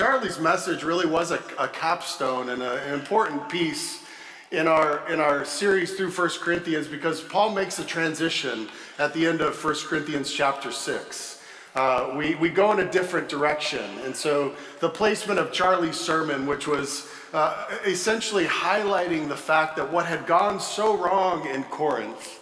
Charlie's message really was a, a capstone and a, an important piece in our in our series through 1 Corinthians because Paul makes a transition at the end of 1 Corinthians chapter 6. Uh, we, we go in a different direction. And so the placement of Charlie's sermon, which was uh, essentially highlighting the fact that what had gone so wrong in Corinth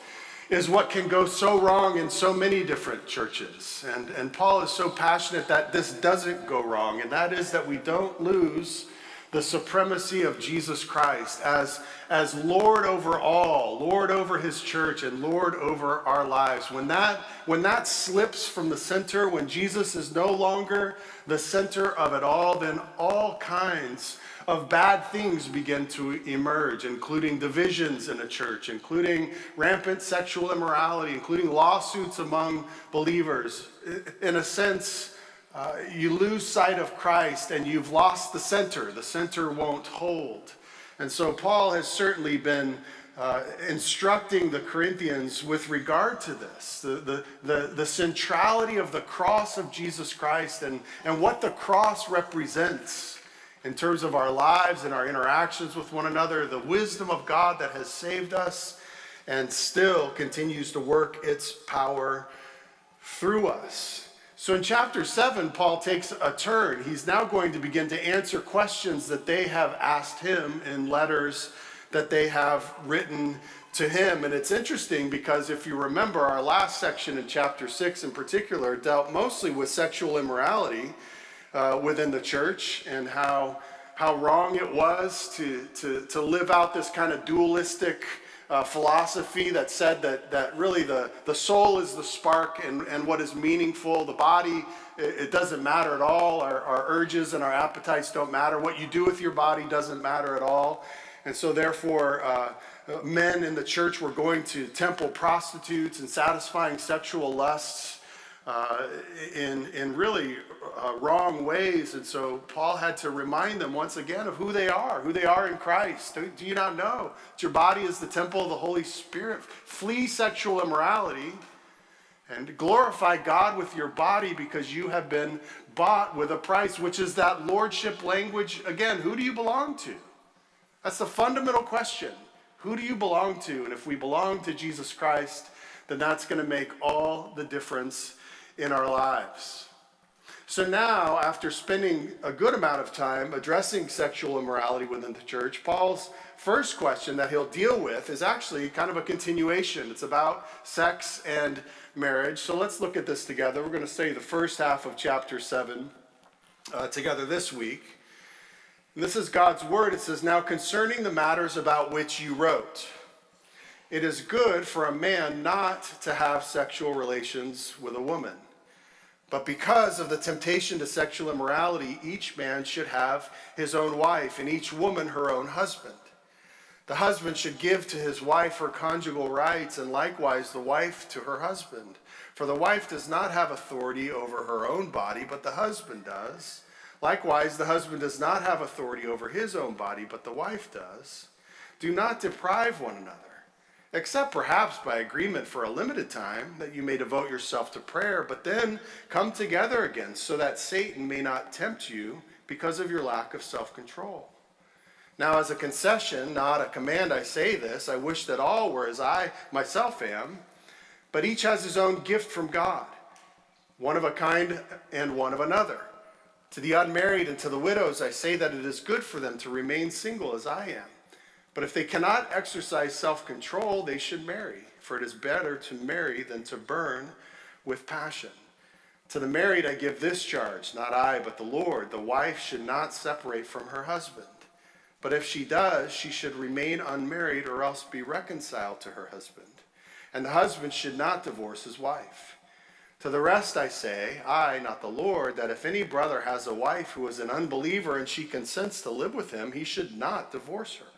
is what can go so wrong in so many different churches. And, and Paul is so passionate that this doesn't go wrong, and that is that we don't lose the supremacy of Jesus Christ as, as Lord over all, Lord over his church, and Lord over our lives. When that, when that slips from the center, when Jesus is no longer the center of it all, then all kinds of bad things begin to emerge, including divisions in a church, including rampant sexual immorality, including lawsuits among believers. In a sense, uh, you lose sight of Christ and you've lost the center. The center won't hold. And so Paul has certainly been uh, instructing the Corinthians with regard to this the, the, the, the, centrality of the cross of Jesus Christ and, and what the cross represents in terms of our lives and our interactions with one another, the wisdom of God that has saved us and still continues to work its power through us. So in chapter 7, Paul takes a turn. He's now going to begin to answer questions that they have asked him in letters that they have written to him. And it's interesting because if you remember, our last section in chapter 6 in particular dealt mostly with sexual immorality uh, within the church and how, how wrong it was to, to, to live out this kind of dualistic uh, philosophy that said that, that really the, the soul is the spark and, and what is meaningful. The body, it, it doesn't matter at all. Our, our urges and our appetites don't matter. What you do with your body doesn't matter at all. And so, therefore, uh, men in the church were going to temple prostitutes and satisfying sexual lusts uh, in, in really uh, wrong ways. And so Paul had to remind them once again of who they are, who they are in Christ. Do, do you not know that your body is the temple of the Holy Spirit? Flee sexual immorality and glorify God with your body because you have been bought with a price, which is that lordship language. Again, who do you belong to? That's the fundamental question. Who do you belong to? And if we belong to Jesus Christ, then that's going to make all the difference in our lives. So now, after spending a good amount of time addressing sexual immorality within the church, Paul's first question that he'll deal with is actually kind of a continuation. It's about sex and marriage. So let's look at this together. We're going to study the first half of chapter 7 uh, together this week. And this is God's word. It says, Now concerning the matters about which you wrote, it is good for a man not to have sexual relations with a woman. But because of the temptation to sexual immorality, each man should have his own wife, and each woman her own husband. The husband should give to his wife her conjugal rights, and likewise the wife to her husband. For the wife does not have authority over her own body, but the husband does. Likewise, the husband does not have authority over his own body, but the wife does. Do not deprive one another except perhaps by agreement for a limited time, that you may devote yourself to prayer, but then come together again, so that Satan may not tempt you because of your lack of self control. Now, as a concession, not a command, I say this. I wish that all were as I myself am, but each has his own gift from God, one of a kind and one of another. To the unmarried and to the widows, I say that it is good for them to remain single as I am. But if they cannot exercise self control, they should marry, for it is better to marry than to burn with passion. To the married, I give this charge, not I, but the Lord. The wife should not separate from her husband. But if she does, she should remain unmarried or else be reconciled to her husband. And the husband should not divorce his wife. To the rest I say, I, not the Lord, that if any brother has a wife who is an unbeliever and she consents to live with him, he should not divorce her.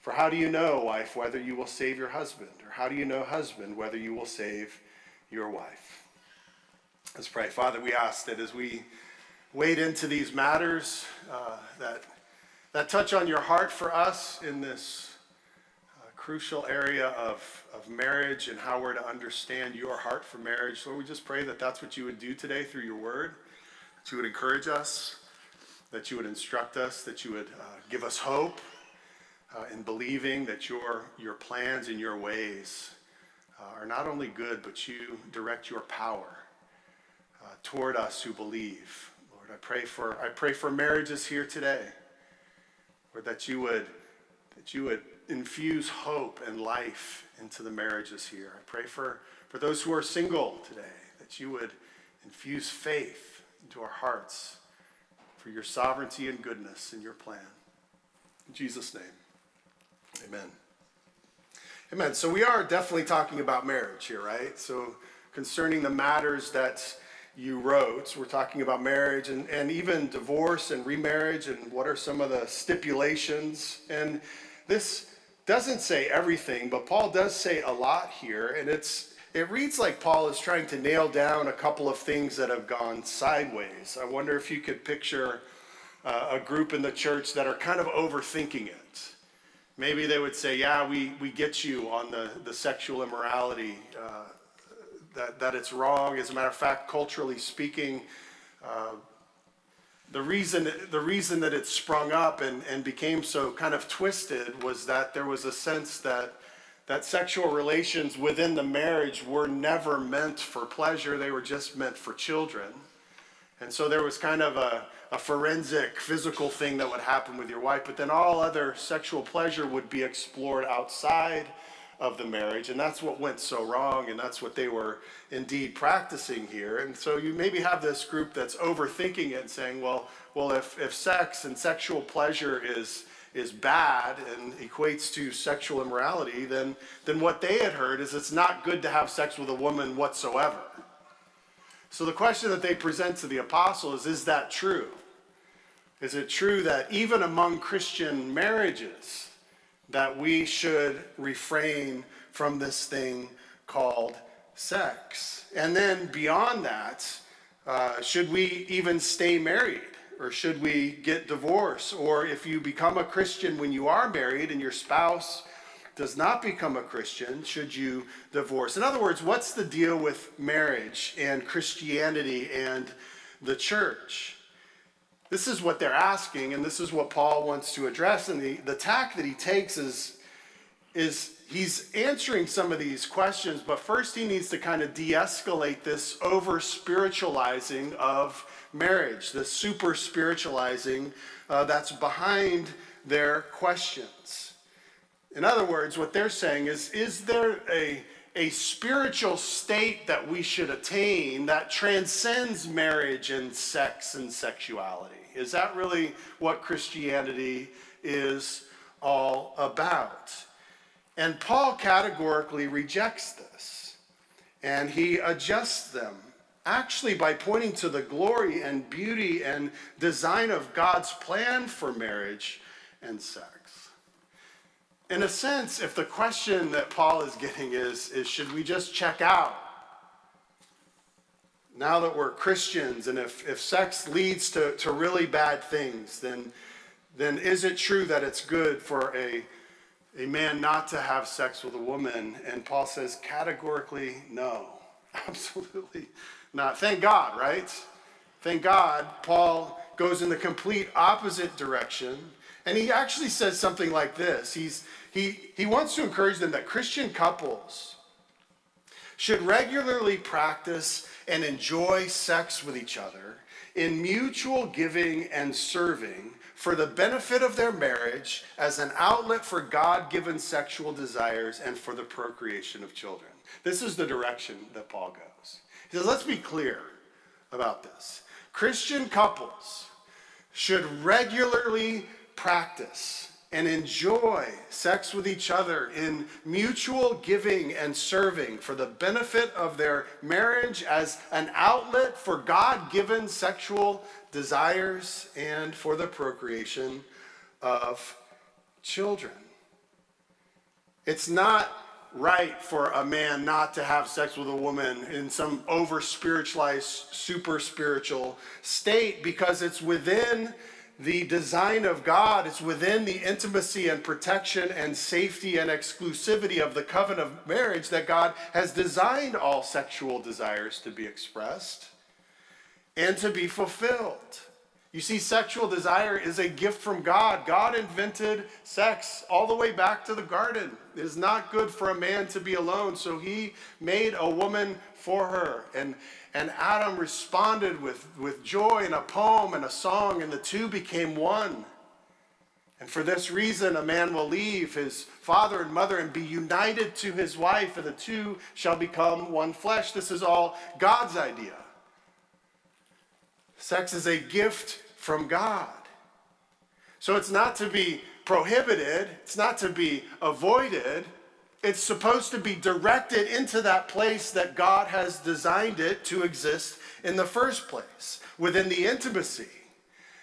For how do you know, wife, whether you will save your husband? Or how do you know, husband, whether you will save your wife? Let's pray. Father, we ask that as we wade into these matters uh, that, that touch on your heart for us in this uh, crucial area of, of marriage and how we're to understand your heart for marriage. Lord, we just pray that that's what you would do today through your word, that you would encourage us, that you would instruct us, that you would uh, give us hope uh, in believing that your, your plans and your ways uh, are not only good, but you direct your power uh, toward us who believe. Lord, I pray for I pray for marriages here today. Lord, that you would that you would infuse hope and life into the marriages here. I pray for, for those who are single today, that you would infuse faith into our hearts for your sovereignty and goodness in your plan. In Jesus' name, amen. Amen. So we are definitely talking about marriage here, right? So concerning the matters that you wrote. We're talking about marriage and, and even divorce and remarriage and what are some of the stipulations. And this doesn't say everything, but Paul does say a lot here. And it's it reads like Paul is trying to nail down a couple of things that have gone sideways. I wonder if you could picture uh, a group in the church that are kind of overthinking it. Maybe they would say, Yeah, we, we get you on the, the sexual immorality uh, that, that it's wrong. As a matter of fact, culturally speaking, uh, the reason, the reason that it sprung up and, and became so kind of twisted was that there was a sense that, that sexual relations within the marriage were never meant for pleasure, they were just meant for children. And so there was kind of a, a forensic physical thing that would happen with your wife, but then all other sexual pleasure would be explored outside of the marriage. And that's what went so wrong, and that's what they were indeed practicing here. And so you maybe have this group that's overthinking it and saying, well, well, if, if sex and sexual pleasure is is bad and equates to sexual immorality, then, then what they had heard is it's not good to have sex with a woman whatsoever. So the question that they present to the apostle is Is that true? Is it true that even among Christian marriages, that we should refrain from this thing called sex. And then beyond that, uh, should we even stay married? Or should we get divorced? Or if you become a Christian when you are married and your spouse does not become a Christian, should you divorce? In other words, what's the deal with marriage and Christianity and the church? This is what they're asking, and this is what Paul wants to address. And the, the tack that he takes is, is he's answering some of these questions, but first he needs to kind of de escalate this over spiritualizing of marriage, the super spiritualizing uh, that's behind their questions. In other words, what they're saying is is there a a spiritual state that we should attain that transcends marriage and sex and sexuality. Is that really what Christianity is all about? And Paul categorically rejects this and he adjusts them actually by pointing to the glory and beauty and design of God's plan for marriage and sex in a sense, if the question that Paul is getting is, is should we just check out? Now that we're Christians, and if, if sex leads to, to really bad things, then, then is it true that it's good for a, a man not to have sex with a woman? And Paul says categorically, no, absolutely not. Thank God, right? Thank God, Paul goes in the complete opposite direction. And he actually says something like this. He's, he, he wants to encourage them that Christian couples should regularly practice and enjoy sex with each other in mutual giving and serving for the benefit of their marriage as an outlet for God given sexual desires and for the procreation of children. This is the direction that Paul goes. He says, let's be clear about this. Christian couples should regularly practice and enjoy sex with each other in mutual giving and serving for the benefit of their marriage as an outlet for God given sexual desires and for the procreation of children. It's not right for a man not to have sex with a woman in some over spiritualized, super spiritual state because it's within the design of God. is within the intimacy and protection and safety and exclusivity of the covenant of marriage that God has designed all sexual desires to be expressed and to be fulfilled. You see, sexual desire is a gift from God. God invented sex all the way back to the garden. It is not good for a man to be alone, so he made a woman for her. And, and Adam responded with, with joy in a poem and a song, and the two became one. And for this reason, a man will leave his father and mother and be united to his wife, and the two shall become one flesh. This is all God's idea. Sex is a gift from God. So it's not to be prohibited, it's not to be avoided. It's supposed to be directed into that place that God has designed it to exist in the first place, within the intimacy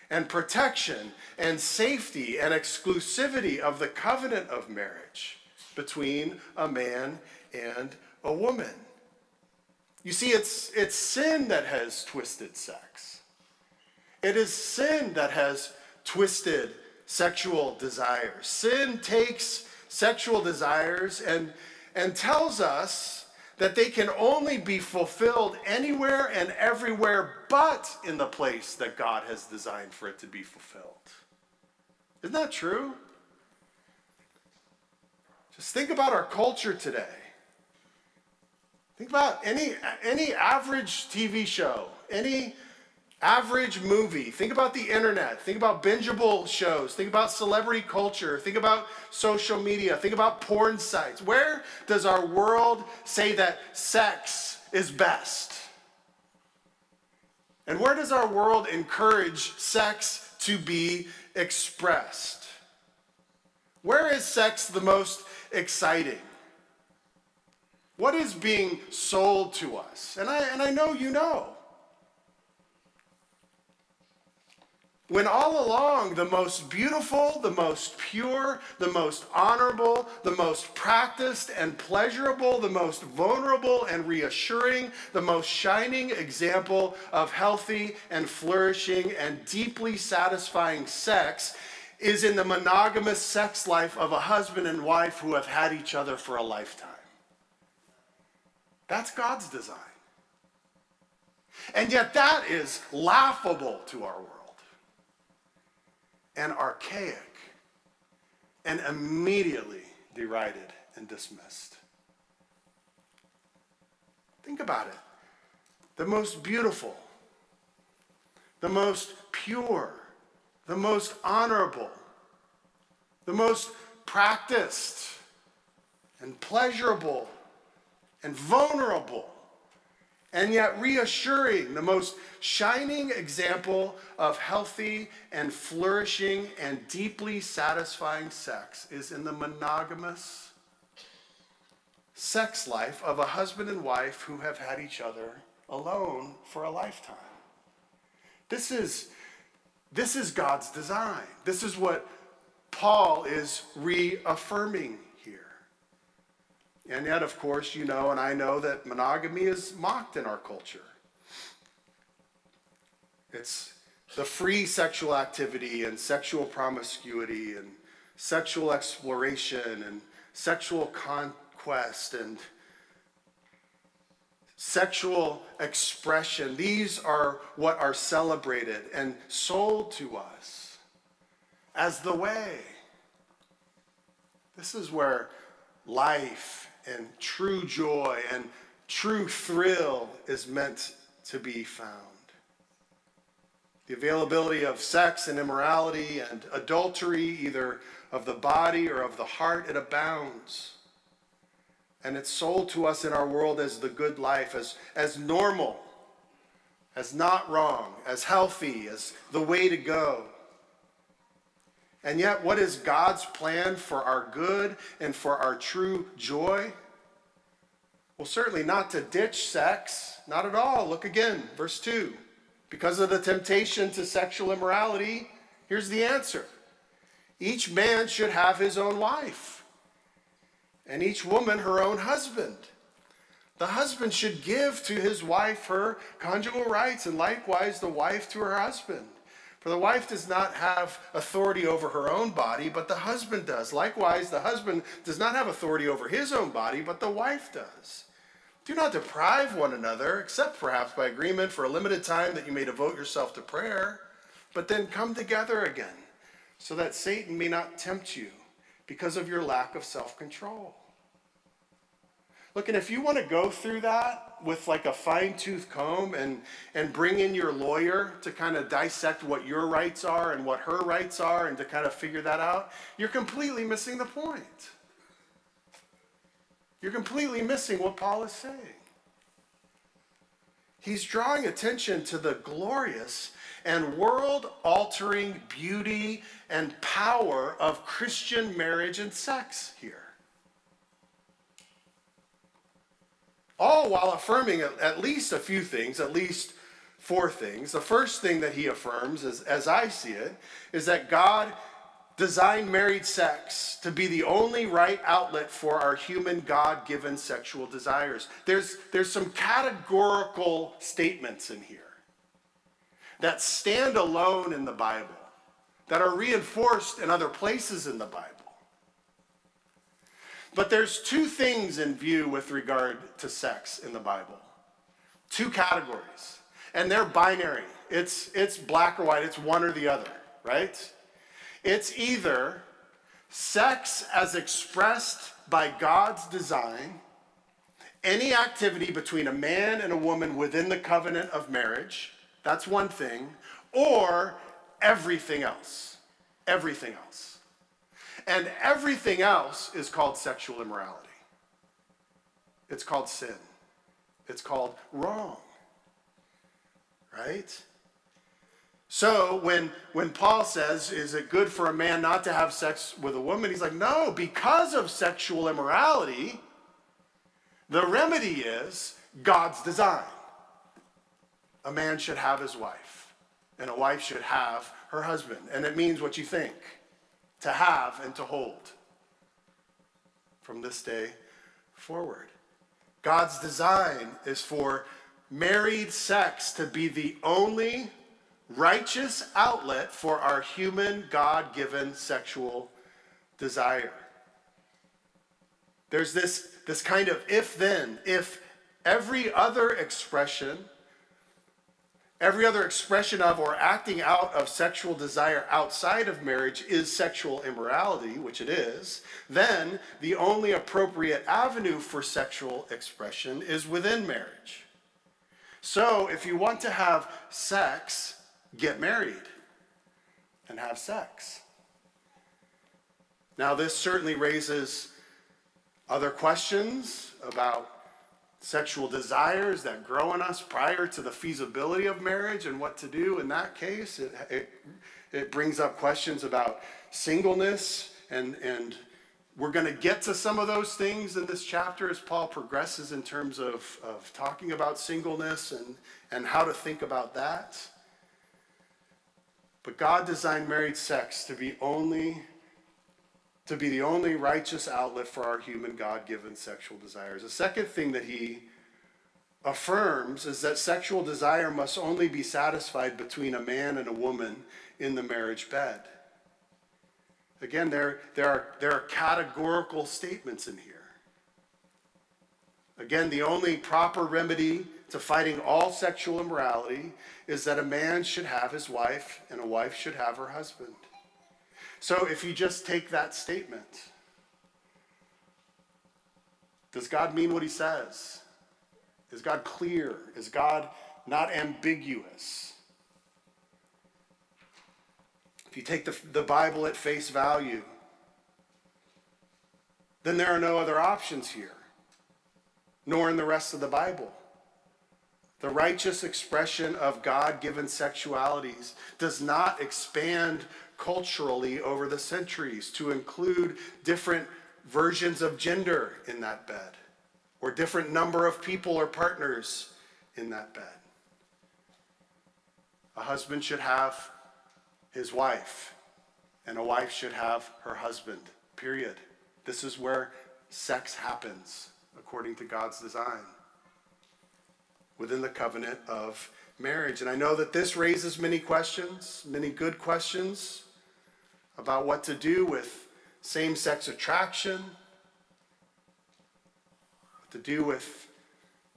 and protection and safety and exclusivity of the covenant of marriage between a man and a woman. You see, it's, it's sin that has twisted sex. It is sin that has twisted sexual desires. Sin takes sexual desires and, and tells us that they can only be fulfilled anywhere and everywhere but in the place that God has designed for it to be fulfilled. Isn't that true? Just think about our culture today. Think about any, any average TV show, any average movie. Think about the internet. Think about bingeable shows. Think about celebrity culture. Think about social media. Think about porn sites. Where does our world say that sex is best? And where does our world encourage sex to be expressed? Where is sex the most exciting? What is being sold to us? And I, and I know you know. When all along, the most beautiful, the most pure, the most honorable, the most practiced and pleasurable, the most vulnerable and reassuring, the most shining example of healthy and flourishing and deeply satisfying sex is in the monogamous sex life of a husband and wife who have had each other for a lifetime. That's God's design. And yet, that is laughable to our world and archaic and immediately derided and dismissed. Think about it. The most beautiful, the most pure, the most honorable, the most practiced and pleasurable and vulnerable and yet reassuring, the most shining example of healthy and flourishing and deeply satisfying sex is in the monogamous sex life of a husband and wife who have had each other alone for a lifetime. This is, this is God's design. This is what Paul is reaffirming and yet, of course, you know, and I know that monogamy is mocked in our culture. It's the free sexual activity and sexual promiscuity and sexual exploration and sexual conquest and sexual expression. These are what are celebrated and sold to us as the way. This is where life and true joy and true thrill is meant to be found. The availability of sex and immorality and adultery, either of the body or of the heart, it abounds. And it's sold to us in our world as the good life, as, as normal, as not wrong, as healthy, as the way to go. And yet, what is God's plan for our good and for our true joy? Well, certainly not to ditch sex, not at all. Look again, verse 2. Because of the temptation to sexual immorality, here's the answer each man should have his own wife, and each woman her own husband. The husband should give to his wife her conjugal rights, and likewise the wife to her husband. For the wife does not have authority over her own body, but the husband does. Likewise, the husband does not have authority over his own body, but the wife does. Do not deprive one another, except perhaps by agreement for a limited time that you may devote yourself to prayer, but then come together again, so that Satan may not tempt you because of your lack of self control. Look, and if you want to go through that with like a fine tooth comb and, and bring in your lawyer to kind of dissect what your rights are and what her rights are and to kind of figure that out, you're completely missing the point. You're completely missing what Paul is saying. He's drawing attention to the glorious and world altering beauty and power of Christian marriage and sex here. All while affirming at least a few things, at least four things. The first thing that he affirms, is, as I see it, is that God designed married sex to be the only right outlet for our human God given sexual desires. There's, there's some categorical statements in here that stand alone in the Bible, that are reinforced in other places in the Bible. But there's two things in view with regard to sex in the Bible. Two categories. And they're binary. It's it's black or white, it's one or the other, right? It's either sex as expressed by God's design, any activity between a man and a woman within the covenant of marriage, that's one thing, or everything else. Everything else. And everything else is called sexual immorality. It's called sin. It's called wrong. Right? So when, when Paul says, is it good for a man not to have sex with a woman? He's like, no, because of sexual immorality, the remedy is God's design. A man should have his wife, and a wife should have her husband. And it means what you think to have and to hold from this day forward. God's design is for married sex to be the only righteous outlet for our human, God given sexual desire. There's this, this kind of if then, if every other expression, every other expression of or acting out of sexual desire outside of marriage is sexual immorality, which it is, then the only appropriate avenue for sexual expression is within marriage. So if you want to have sex, get married and have sex. Now, this certainly raises other questions about sexual desires that grow in us prior to the feasibility of marriage and what to do in that case. It, it, it brings up questions about singleness, and, and we're going to get to some of those things in this chapter as Paul progresses in terms of, of talking about singleness and, and how to think about that. But God designed married sex to be only to be the only righteous outlet for our human God-given sexual desires. The second thing that he affirms is that sexual desire must only be satisfied between a man and a woman in the marriage bed. Again, there, there, are, there are categorical statements in here. Again, the only proper remedy to fighting all sexual immorality is that a man should have his wife and a wife should have her husband. So if you just take that statement, does God mean what he says? Is God clear? Is God not ambiguous? If you take the, the Bible at face value, then there are no other options here, nor in the rest of the Bible. The righteous expression of God given sexualities does not expand culturally over the centuries to include different versions of gender in that bed or different number of people or partners in that bed. A husband should have his wife, and a wife should have her husband, period. This is where sex happens according to God's design within the covenant of marriage. And I know that this raises many questions, many good questions about what to do with same sex attraction, what to do with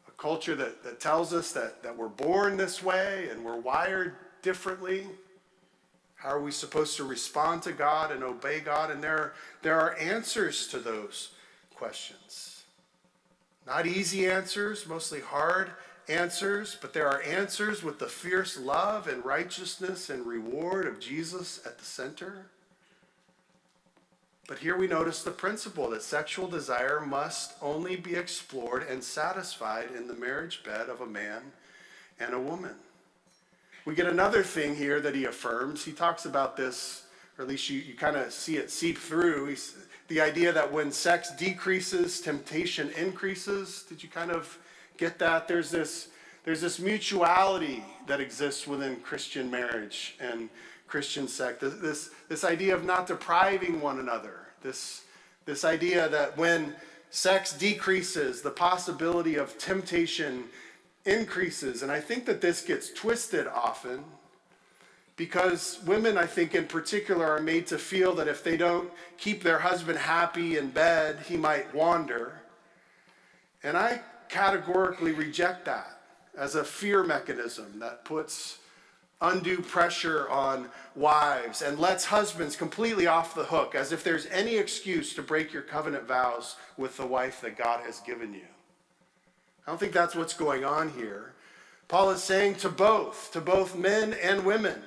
a culture that, that tells us that, that we're born this way and we're wired differently. How are we supposed to respond to God and obey God? And there, there are answers to those questions. Not easy answers, mostly hard answers, but there are answers with the fierce love and righteousness and reward of Jesus at the center. But here we notice the principle that sexual desire must only be explored and satisfied in the marriage bed of a man and a woman. We get another thing here that he affirms. He talks about this, or at least you, you kind of see it seep through. He's, the idea that when sex decreases, temptation increases. Did you kind of get that? There's this, there's this mutuality that exists within Christian marriage and Christian sex. This, this, this idea of not depriving one another. This, this idea that when sex decreases, the possibility of temptation increases. And I think that this gets twisted often because women, I think in particular, are made to feel that if they don't keep their husband happy in bed, he might wander. And I categorically reject that as a fear mechanism that puts undue pressure on wives and lets husbands completely off the hook as if there's any excuse to break your covenant vows with the wife that God has given you. I don't think that's what's going on here. Paul is saying to both, to both men and women,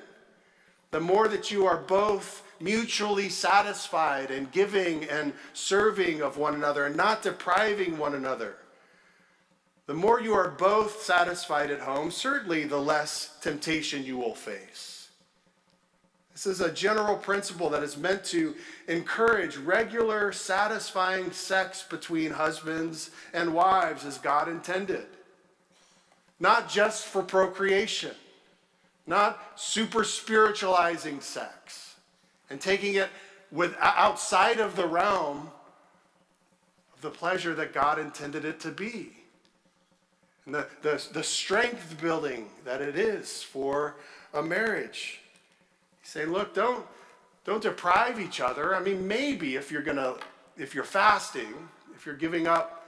the more that you are both mutually satisfied and giving and serving of one another and not depriving one another, the more you are both satisfied at home, certainly the less temptation you will face. This is a general principle that is meant to encourage regular, satisfying sex between husbands and wives as God intended. Not just for procreation, not super spiritualizing sex and taking it with, outside of the realm of the pleasure that God intended it to be and the, the, the strength building that it is for a marriage. You say, look, don't, don't deprive each other. I mean, maybe if you're gonna, if you're fasting, if you're giving up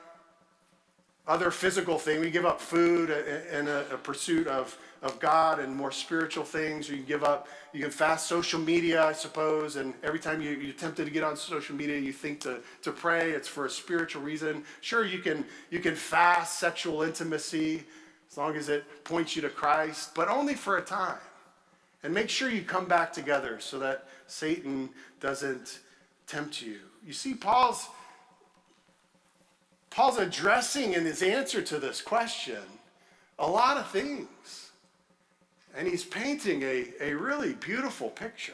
other physical thing, we give up food in a, a pursuit of of God and more spiritual things. You can give up, you can fast social media, I suppose, and every time you, you're tempted to get on social media, you think to, to pray, it's for a spiritual reason. Sure, you can, you can fast sexual intimacy as long as it points you to Christ, but only for a time. And make sure you come back together so that Satan doesn't tempt you. You see, Paul's Paul's addressing in his answer to this question a lot of things. And he's painting a, a really beautiful picture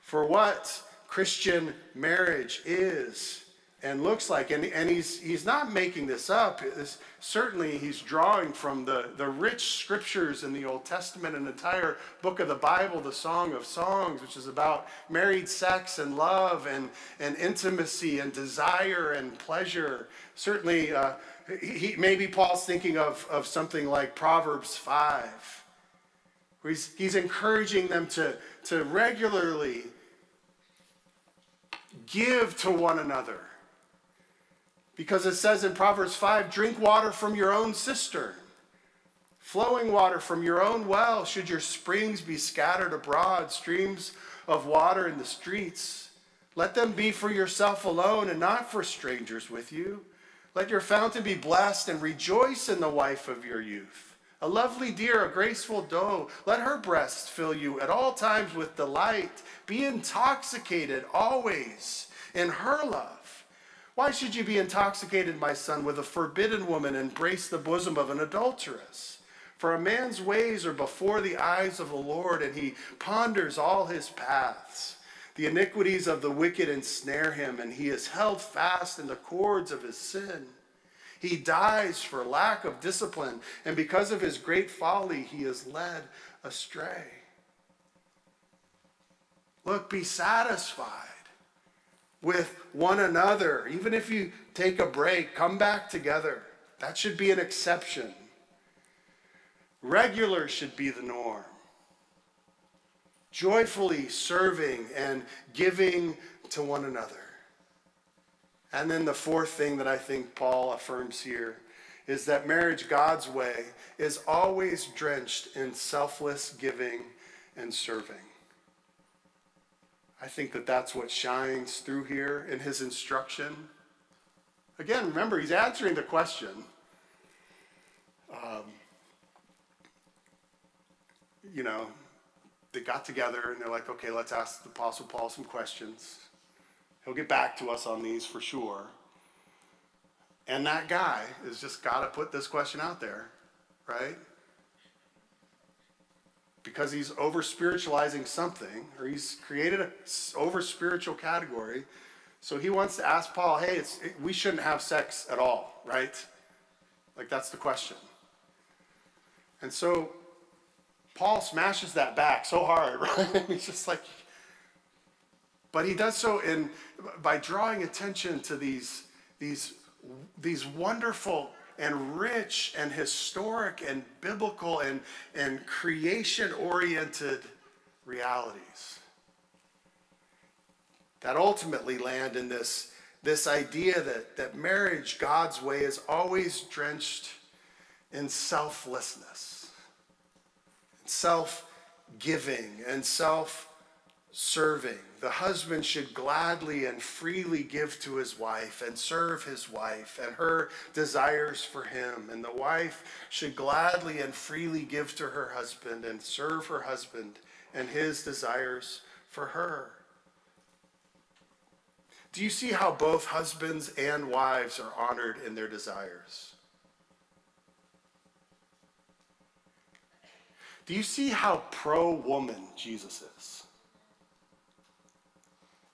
for what Christian marriage is and looks like. And, and he's, he's not making this up. It's, certainly, he's drawing from the, the rich scriptures in the Old Testament, an entire book of the Bible, the Song of Songs, which is about married sex and love and, and intimacy and desire and pleasure. Certainly, uh, he, maybe Paul's thinking of, of something like Proverbs 5 He's, he's encouraging them to, to regularly give to one another. Because it says in Proverbs 5 drink water from your own cistern, flowing water from your own well. Should your springs be scattered abroad, streams of water in the streets, let them be for yourself alone and not for strangers with you. Let your fountain be blessed and rejoice in the wife of your youth. A lovely deer, a graceful doe, let her breasts fill you at all times with delight. Be intoxicated always in her love. Why should you be intoxicated, my son, with a forbidden woman, embrace the bosom of an adulteress? For a man's ways are before the eyes of the Lord, and he ponders all his paths. The iniquities of the wicked ensnare him, and he is held fast in the cords of his sin. He dies for lack of discipline, and because of his great folly, he is led astray. Look, be satisfied with one another. Even if you take a break, come back together. That should be an exception. Regular should be the norm. Joyfully serving and giving to one another. And then the fourth thing that I think Paul affirms here is that marriage God's way is always drenched in selfless giving and serving. I think that that's what shines through here in his instruction. Again, remember, he's answering the question. Um, you know, they got together and they're like, okay, let's ask the Apostle Paul some questions. He'll get back to us on these for sure. And that guy has just got to put this question out there, right? Because he's over spiritualizing something, or he's created a over spiritual category. So he wants to ask Paul, hey, it's, it, we shouldn't have sex at all, right? Like, that's the question. And so Paul smashes that back so hard, right? He's just like, but he does so in by drawing attention to these, these, these wonderful and rich and historic and biblical and, and creation oriented realities that ultimately land in this, this idea that, that marriage, God's way, is always drenched in selflessness, self giving, and self serving. The husband should gladly and freely give to his wife and serve his wife and her desires for him. And the wife should gladly and freely give to her husband and serve her husband and his desires for her. Do you see how both husbands and wives are honored in their desires? Do you see how pro woman Jesus is?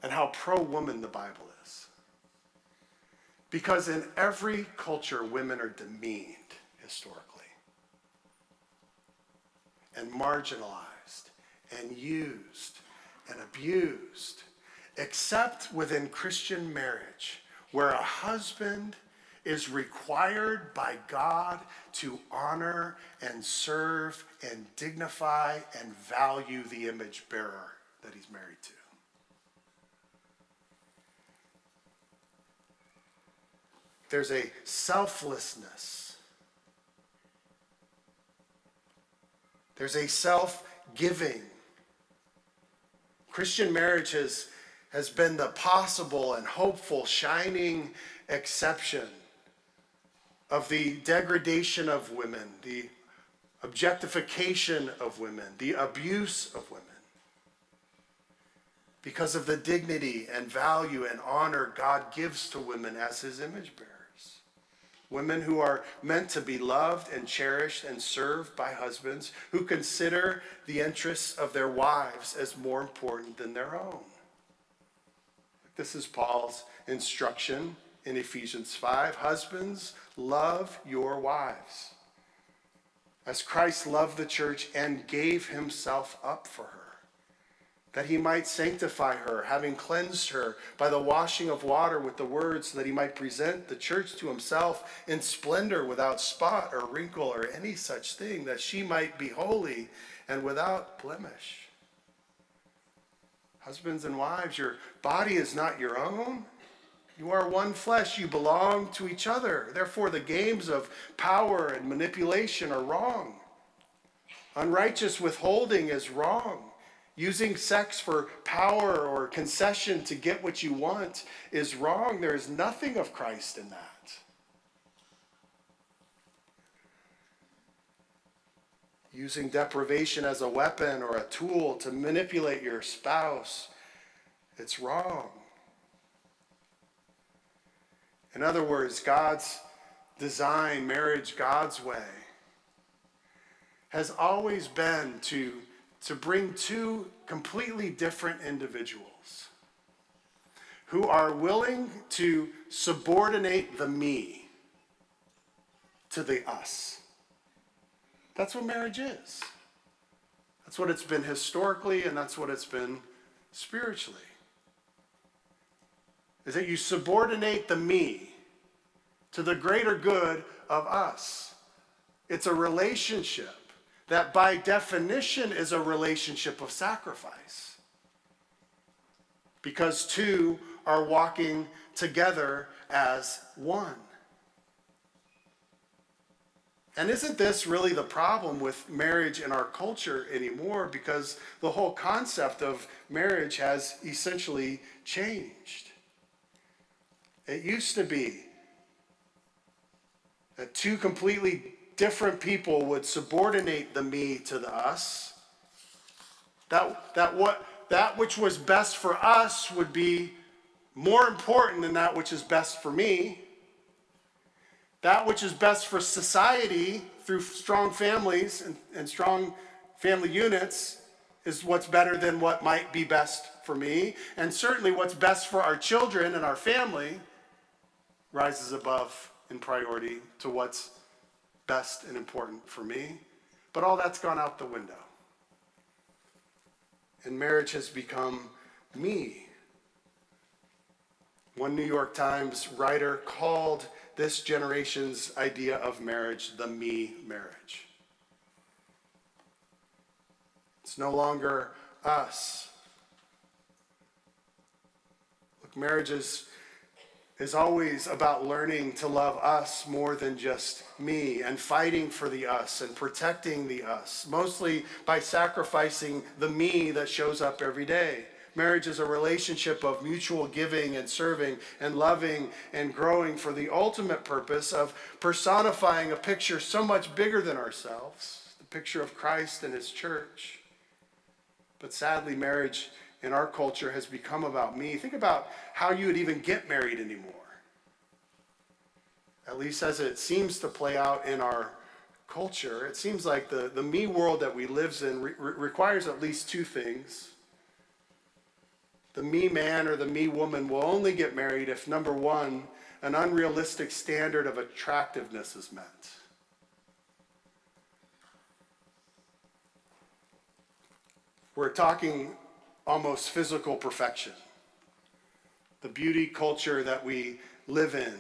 And how pro woman the Bible is? Because in every culture, women are demeaned historically, and marginalized, and used, and abused, except within Christian marriage, where a husband is required by God to honor and serve and dignify and value the image bearer that he's married to. There's a selflessness. There's a self giving. Christian marriage has, has been the possible and hopeful, shining exception of the degradation of women, the objectification of women, the abuse of women. Because of the dignity and value and honor God gives to women as his image bearers. Women who are meant to be loved and cherished and served by husbands who consider the interests of their wives as more important than their own. This is Paul's instruction in Ephesians 5. Husbands, love your wives as Christ loved the church and gave himself up for her, that he might sanctify her, having cleansed her by the washing of water with the word, so that he might present the church to himself in splendor, without spot or wrinkle or any such thing, that she might be holy and without blemish. Husbands and wives, your body is not your own. You are one flesh. You belong to each other. Therefore, the games of power and manipulation are wrong. Unrighteous withholding is wrong. Using sex for power or concession to get what you want is wrong. There is nothing of Christ in that. Using deprivation as a weapon or a tool to manipulate your spouse, it's wrong. In other words, God's design marriage God's way has always been to, to bring two completely different individuals who are willing to subordinate the me to the us. That's what marriage is. That's what it's been historically, and that's what it's been spiritually. Is that you subordinate the me to the greater good of us. It's a relationship that, by definition, is a relationship of sacrifice. Because two are walking together as one. And isn't this really the problem with marriage in our culture anymore? Because the whole concept of marriage has essentially changed. It used to be that two completely different people would subordinate the me to the us. That, that, what, that which was best for us would be more important than that which is best for me. That which is best for society through strong families and, and strong family units is what's better than what might be best for me. And certainly what's best for our children and our family rises above in priority to what's best and important for me. But all that's gone out the window. And marriage has become me. One New York Times writer called this generation's idea of marriage the me marriage. It's no longer us. Look, marriage is is always about learning to love us more than just me and fighting for the us and protecting the us, mostly by sacrificing the me that shows up every day. Marriage is a relationship of mutual giving and serving and loving and growing for the ultimate purpose of personifying a picture so much bigger than ourselves the picture of Christ and His church. But sadly, marriage in our culture has become about me. Think about how you would even get married anymore. At least as it seems to play out in our culture, it seems like the, the me world that we live in re- requires at least two things. The me man or the me woman will only get married if, number one, an unrealistic standard of attractiveness is met. We're talking almost physical perfection. The beauty culture that we live in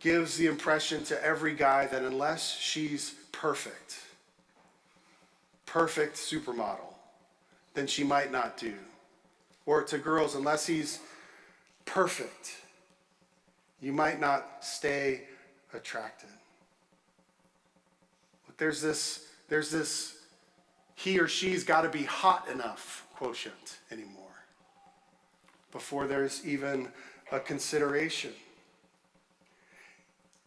gives the impression to every guy that unless she's perfect, perfect supermodel, then she might not do. Or to girls, unless he's perfect, you might not stay attracted. Look, there's this, there's this he or she's got to be hot enough quotient anymore before there's even a consideration.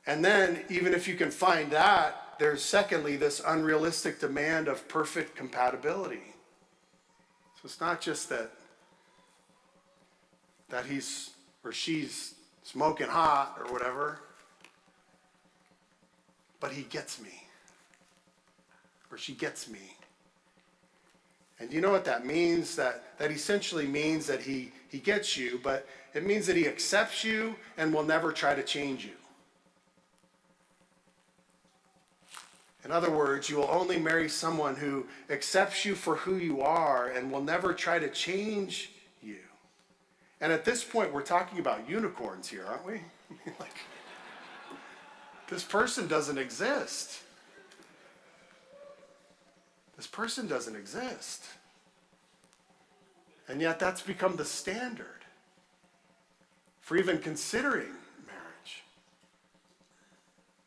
And then, even if you can find that, there's secondly this unrealistic demand of perfect compatibility. So it's not just that that he's or she's smoking hot or whatever, but he gets me. Or she gets me. And you know what that means? That, that essentially means that he, he gets you, but it means that he accepts you and will never try to change you. In other words, you will only marry someone who accepts you for who you are and will never try to change you. And at this point, we're talking about unicorns here, aren't we? like, this person doesn't exist. This person doesn't exist. And yet, that's become the standard for even considering marriage.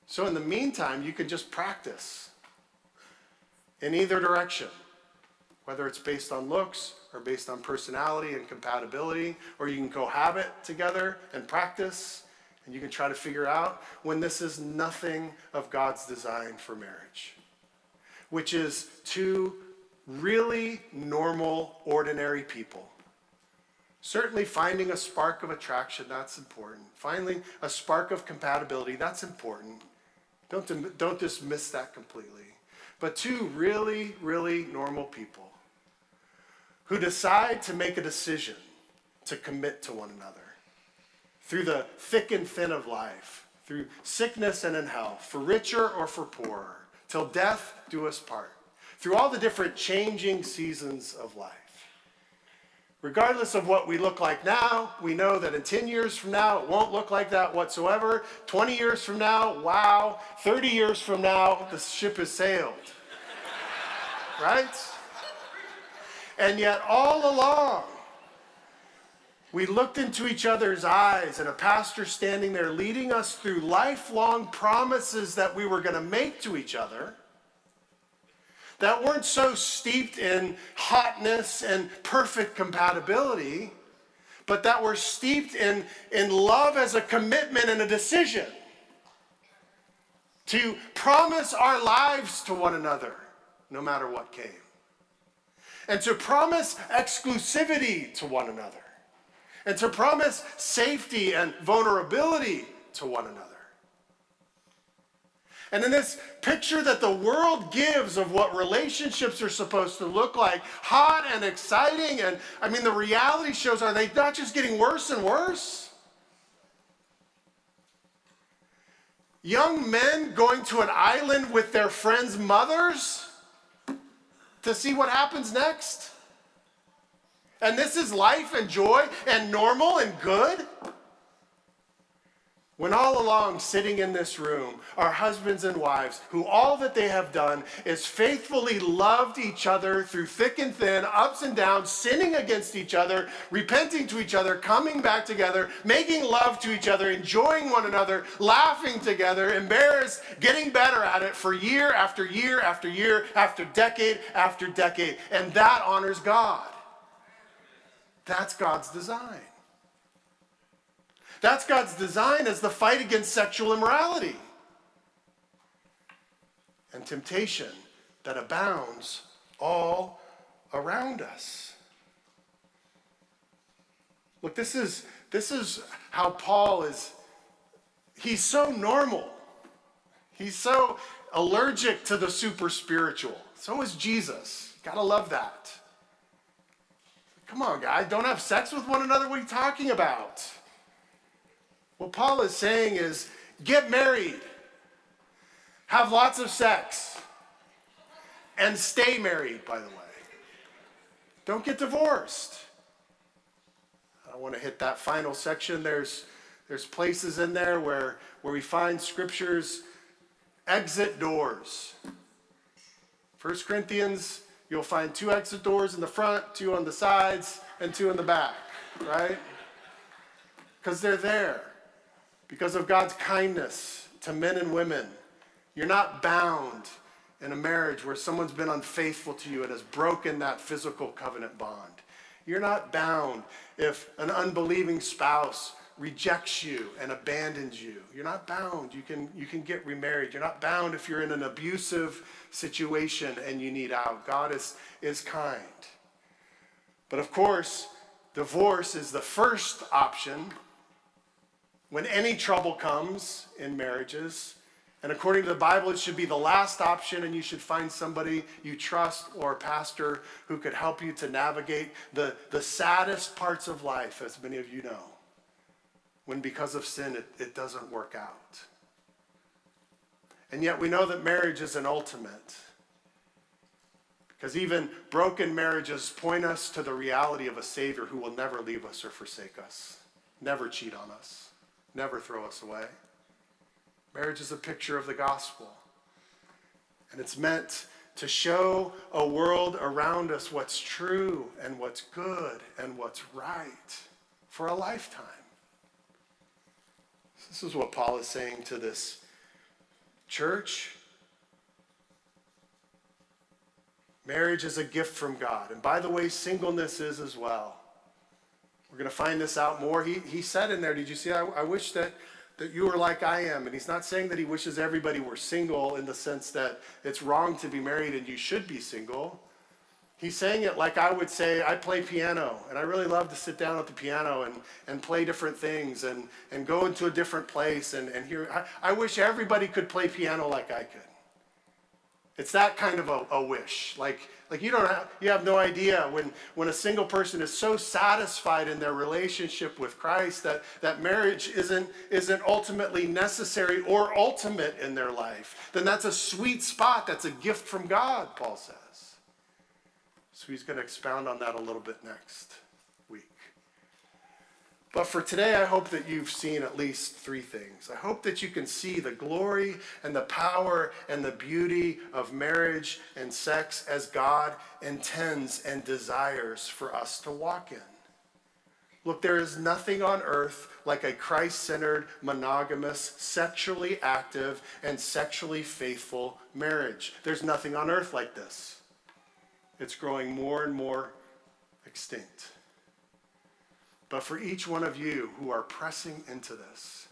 So, in the meantime, you can just practice in either direction, whether it's based on looks or based on personality and compatibility, or you can cohabit together and practice, and you can try to figure out when this is nothing of God's design for marriage which is two really normal, ordinary people. Certainly, finding a spark of attraction, that's important. Finding a spark of compatibility, that's important. Don't, don't dismiss that completely. but two really, really normal people who decide to make a decision to commit to one another through the thick and thin of life, through sickness and in health, for richer or for poorer, till death do us part, through all the different changing seasons of life. Regardless of what we look like now, we know that in 10 years from now, it won't look like that whatsoever. 20 years from now, wow. 30 years from now, the ship has sailed. right? And yet, all along, we looked into each other's eyes, and a pastor standing there leading us through lifelong promises that we were going to make to each other that weren't so steeped in hotness and perfect compatibility, but that were steeped in, in love as a commitment and a decision to promise our lives to one another no matter what came, and to promise exclusivity to one another, and to promise safety and vulnerability to one another. And in this picture that the world gives of what relationships are supposed to look like, hot and exciting, and I mean, the reality shows are they not just getting worse and worse? Young men going to an island with their friends' mothers to see what happens next? And this is life and joy and normal and good? When all along, sitting in this room, are husbands and wives who all that they have done is faithfully loved each other through thick and thin, ups and downs, sinning against each other, repenting to each other, coming back together, making love to each other, enjoying one another, laughing together, embarrassed, getting better at it for year after year after year, after decade after decade. And that honors God. That's God's design. That's God's design as the fight against sexual immorality and temptation that abounds all around us. Look, this is, this is how Paul is. He's so normal. He's so allergic to the super spiritual. So is Jesus. Gotta love that. Come on, guys, don't have sex with one another. What are you talking about? What Paul is saying is get married, have lots of sex, and stay married, by the way. Don't get divorced. I want to hit that final section. There's, there's places in there where, where we find scriptures exit doors. First Corinthians, you'll find two exit doors in the front, two on the sides, and two in the back, right? Because they're there because of God's kindness to men and women. You're not bound in a marriage where someone's been unfaithful to you and has broken that physical covenant bond. You're not bound if an unbelieving spouse rejects you and abandons you. You're not bound. You can, you can get remarried. You're not bound if you're in an abusive situation and you need out. God is, is kind. But of course, divorce is the first option when any trouble comes in marriages. And according to the Bible, it should be the last option, and you should find somebody you trust or a pastor who could help you to navigate the, the saddest parts of life, as many of you know, when because of sin it, it doesn't work out. And yet we know that marriage is an ultimate. Because even broken marriages point us to the reality of a Savior who will never leave us or forsake us, never cheat on us never throw us away. Marriage is a picture of the gospel. And it's meant to show a world around us what's true and what's good and what's right for a lifetime. This is what Paul is saying to this church. Marriage is a gift from God. And by the way, singleness is as well. We're going to find this out more. He, he said in there, Did you see? I, I wish that, that you were like I am. And he's not saying that he wishes everybody were single in the sense that it's wrong to be married and you should be single. He's saying it like I would say, I play piano, and I really love to sit down at the piano and, and play different things and, and go into a different place and, and hear. I, I wish everybody could play piano like I could. It's that kind of a, a wish. Like, like you don't have, you have no idea when, when a single person is so satisfied in their relationship with Christ that, that marriage isn't, isn't ultimately necessary or ultimate in their life. Then that's a sweet spot. That's a gift from God, Paul says. So he's going to expound on that a little bit next. Week. But for today, I hope that you've seen at least three things. I hope that you can see the glory and the power and the beauty of marriage and sex as God intends and desires for us to walk in. Look, there is nothing on earth like a Christ centered, monogamous, sexually active, and sexually faithful marriage. There's nothing on earth like this. It's growing more and more extinct. But for each one of you who are pressing into this,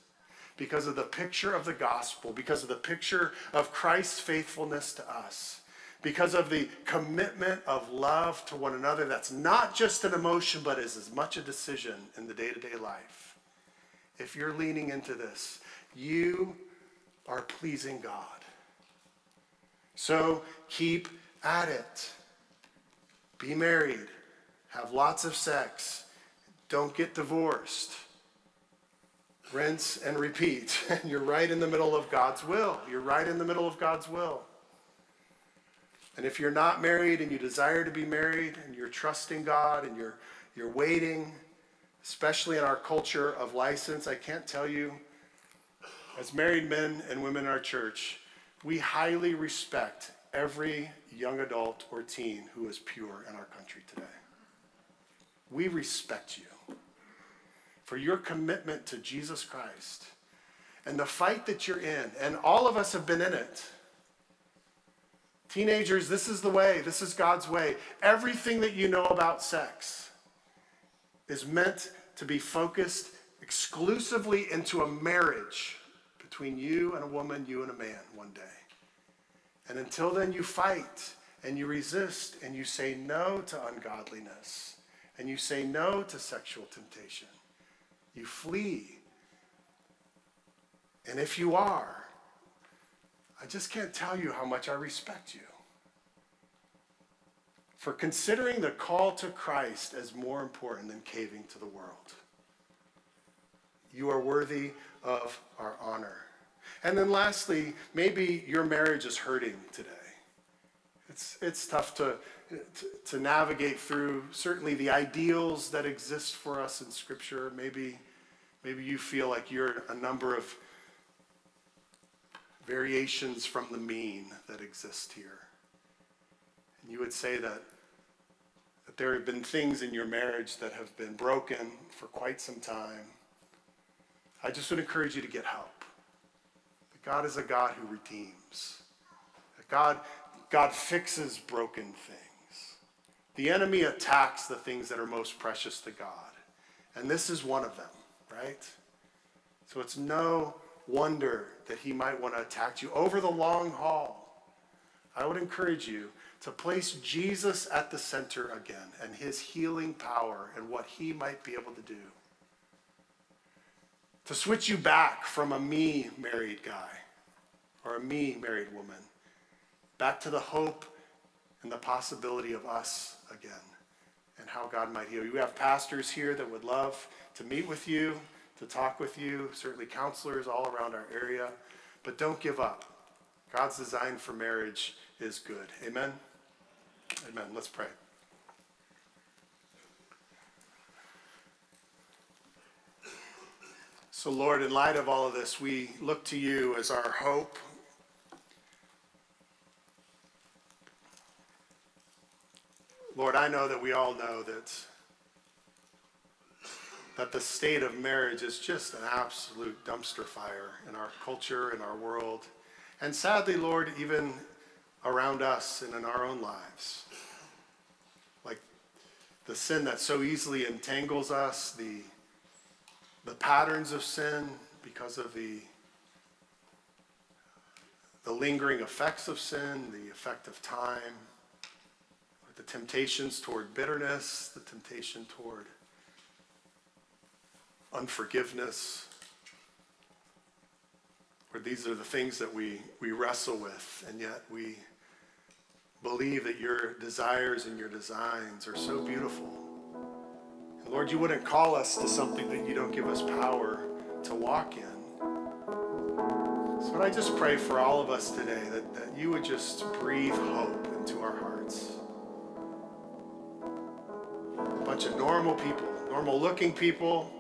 because of the picture of the gospel, because of the picture of Christ's faithfulness to us, because of the commitment of love to one another that's not just an emotion, but is as much a decision in the day to day life. If you're leaning into this, you are pleasing God. So keep at it. Be married, have lots of sex don't get divorced. Rinse and repeat. And you're right in the middle of God's will. You're right in the middle of God's will. And if you're not married and you desire to be married and you're trusting God and you're, you're waiting, especially in our culture of license, I can't tell you, as married men and women in our church, we highly respect every young adult or teen who is pure in our country today. We respect you for your commitment to Jesus Christ and the fight that you're in. And all of us have been in it. Teenagers, this is the way, this is God's way. Everything that you know about sex is meant to be focused exclusively into a marriage between you and a woman, you and a man one day. And until then, you fight and you resist and you say no to ungodliness and you say no to sexual temptation. You flee. And if you are, I just can't tell you how much I respect you for considering the call to Christ as more important than caving to the world. You are worthy of our honor. And then lastly, maybe your marriage is hurting today. It's, it's tough to, to, to navigate through certainly the ideals that exist for us in Scripture. Maybe Maybe you feel like you're a number of variations from the mean that exist here. And you would say that, that there have been things in your marriage that have been broken for quite some time. I just would encourage you to get help. God is a God who redeems. God, God fixes broken things. The enemy attacks the things that are most precious to God. And this is one of them right? So it's no wonder that he might want to attack you over the long haul. I would encourage you to place Jesus at the center again and his healing power and what he might be able to do. To switch you back from a me married guy or a me married woman back to the hope and the possibility of us again and how God might heal you. We have pastors here that would love to meet with you, to talk with you, certainly counselors all around our area. But don't give up. God's design for marriage is good. Amen? Amen. Let's pray. So, Lord, in light of all of this, we look to you as our hope. Lord, I know that we all know that that the state of marriage is just an absolute dumpster fire in our culture, in our world, and sadly, Lord, even around us and in our own lives. Like the sin that so easily entangles us, the, the patterns of sin because of the, the lingering effects of sin, the effect of time, the temptations toward bitterness, the temptation toward unforgiveness. Or these are the things that we, we wrestle with, and yet we, believe that your desires and your designs are so beautiful. And Lord, you wouldn't call us to something that you don't give us power to walk in. So I just pray for all of us today that, that you would just breathe hope into our hearts. Bunch of normal people, normal looking people,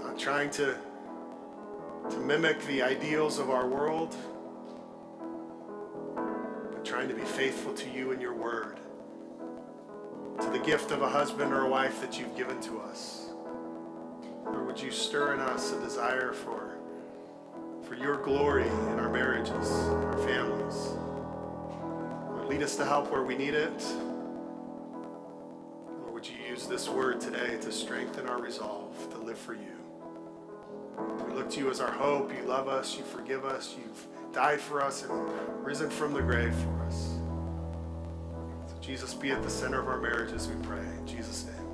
not trying to, to mimic the ideals of our world, but trying to be faithful to you and your word, to the gift of a husband or a wife that you've given to us. Or would you stir in us a desire for, for your glory in our marriages, our families? Lead us to help where we need it. Use this word today to strengthen our resolve to live for you? We look to you as our hope. You love us, you forgive us, you've died for us and risen from the grave for us. So, Jesus, be at the center of our marriages, we pray. In Jesus' name.